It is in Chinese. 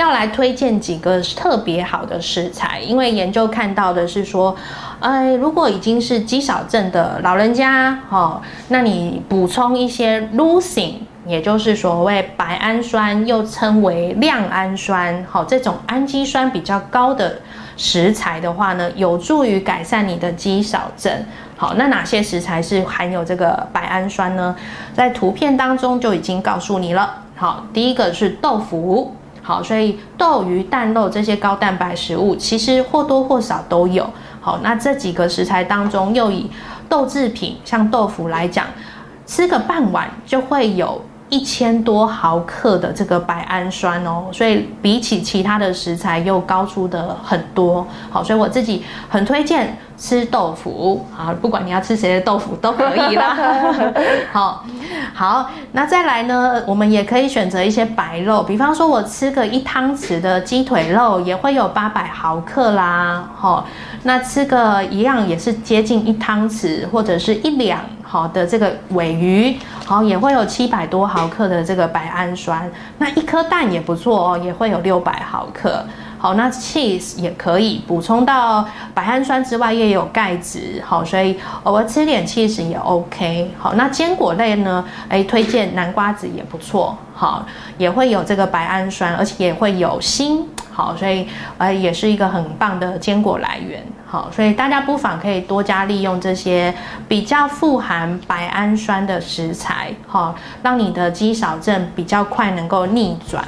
要来推荐几个特别好的食材，因为研究看到的是说，哎，如果已经是肌少症的老人家，哦，那你补充一些 leucine，也就是所谓白氨酸，又称为亮氨酸，好，这种氨基酸比较高的食材的话呢，有助于改善你的肌少症。好，那哪些食材是含有这个白氨酸呢？在图片当中就已经告诉你了。好，第一个是豆腐。好，所以豆、鱼、蛋、肉这些高蛋白食物，其实或多或少都有。好，那这几个食材当中，又以豆制品，像豆腐来讲，吃个半碗就会有。一千多毫克的这个白氨酸哦，所以比起其他的食材又高出的很多。好，所以我自己很推荐吃豆腐啊，不管你要吃谁的豆腐都可以啦。好，好，那再来呢，我们也可以选择一些白肉，比方说我吃个一汤匙的鸡腿肉，也会有八百毫克啦。好，那吃个一样也是接近一汤匙或者是一两。好的，这个尾鱼好也会有七百多毫克的这个白氨酸，那一颗蛋也不错哦，也会有六百毫克。好，那 cheese 也可以补充到白氨酸之外，也有钙质。好，所以偶尔吃点 cheese 也 OK。好，那坚果类呢？哎，推荐南瓜子也不错。好，也会有这个白氨酸，而且也会有锌。好，所以呃，也是一个很棒的坚果来源。好，所以大家不妨可以多加利用这些比较富含白氨酸的食材，好，让你的肌少症比较快能够逆转。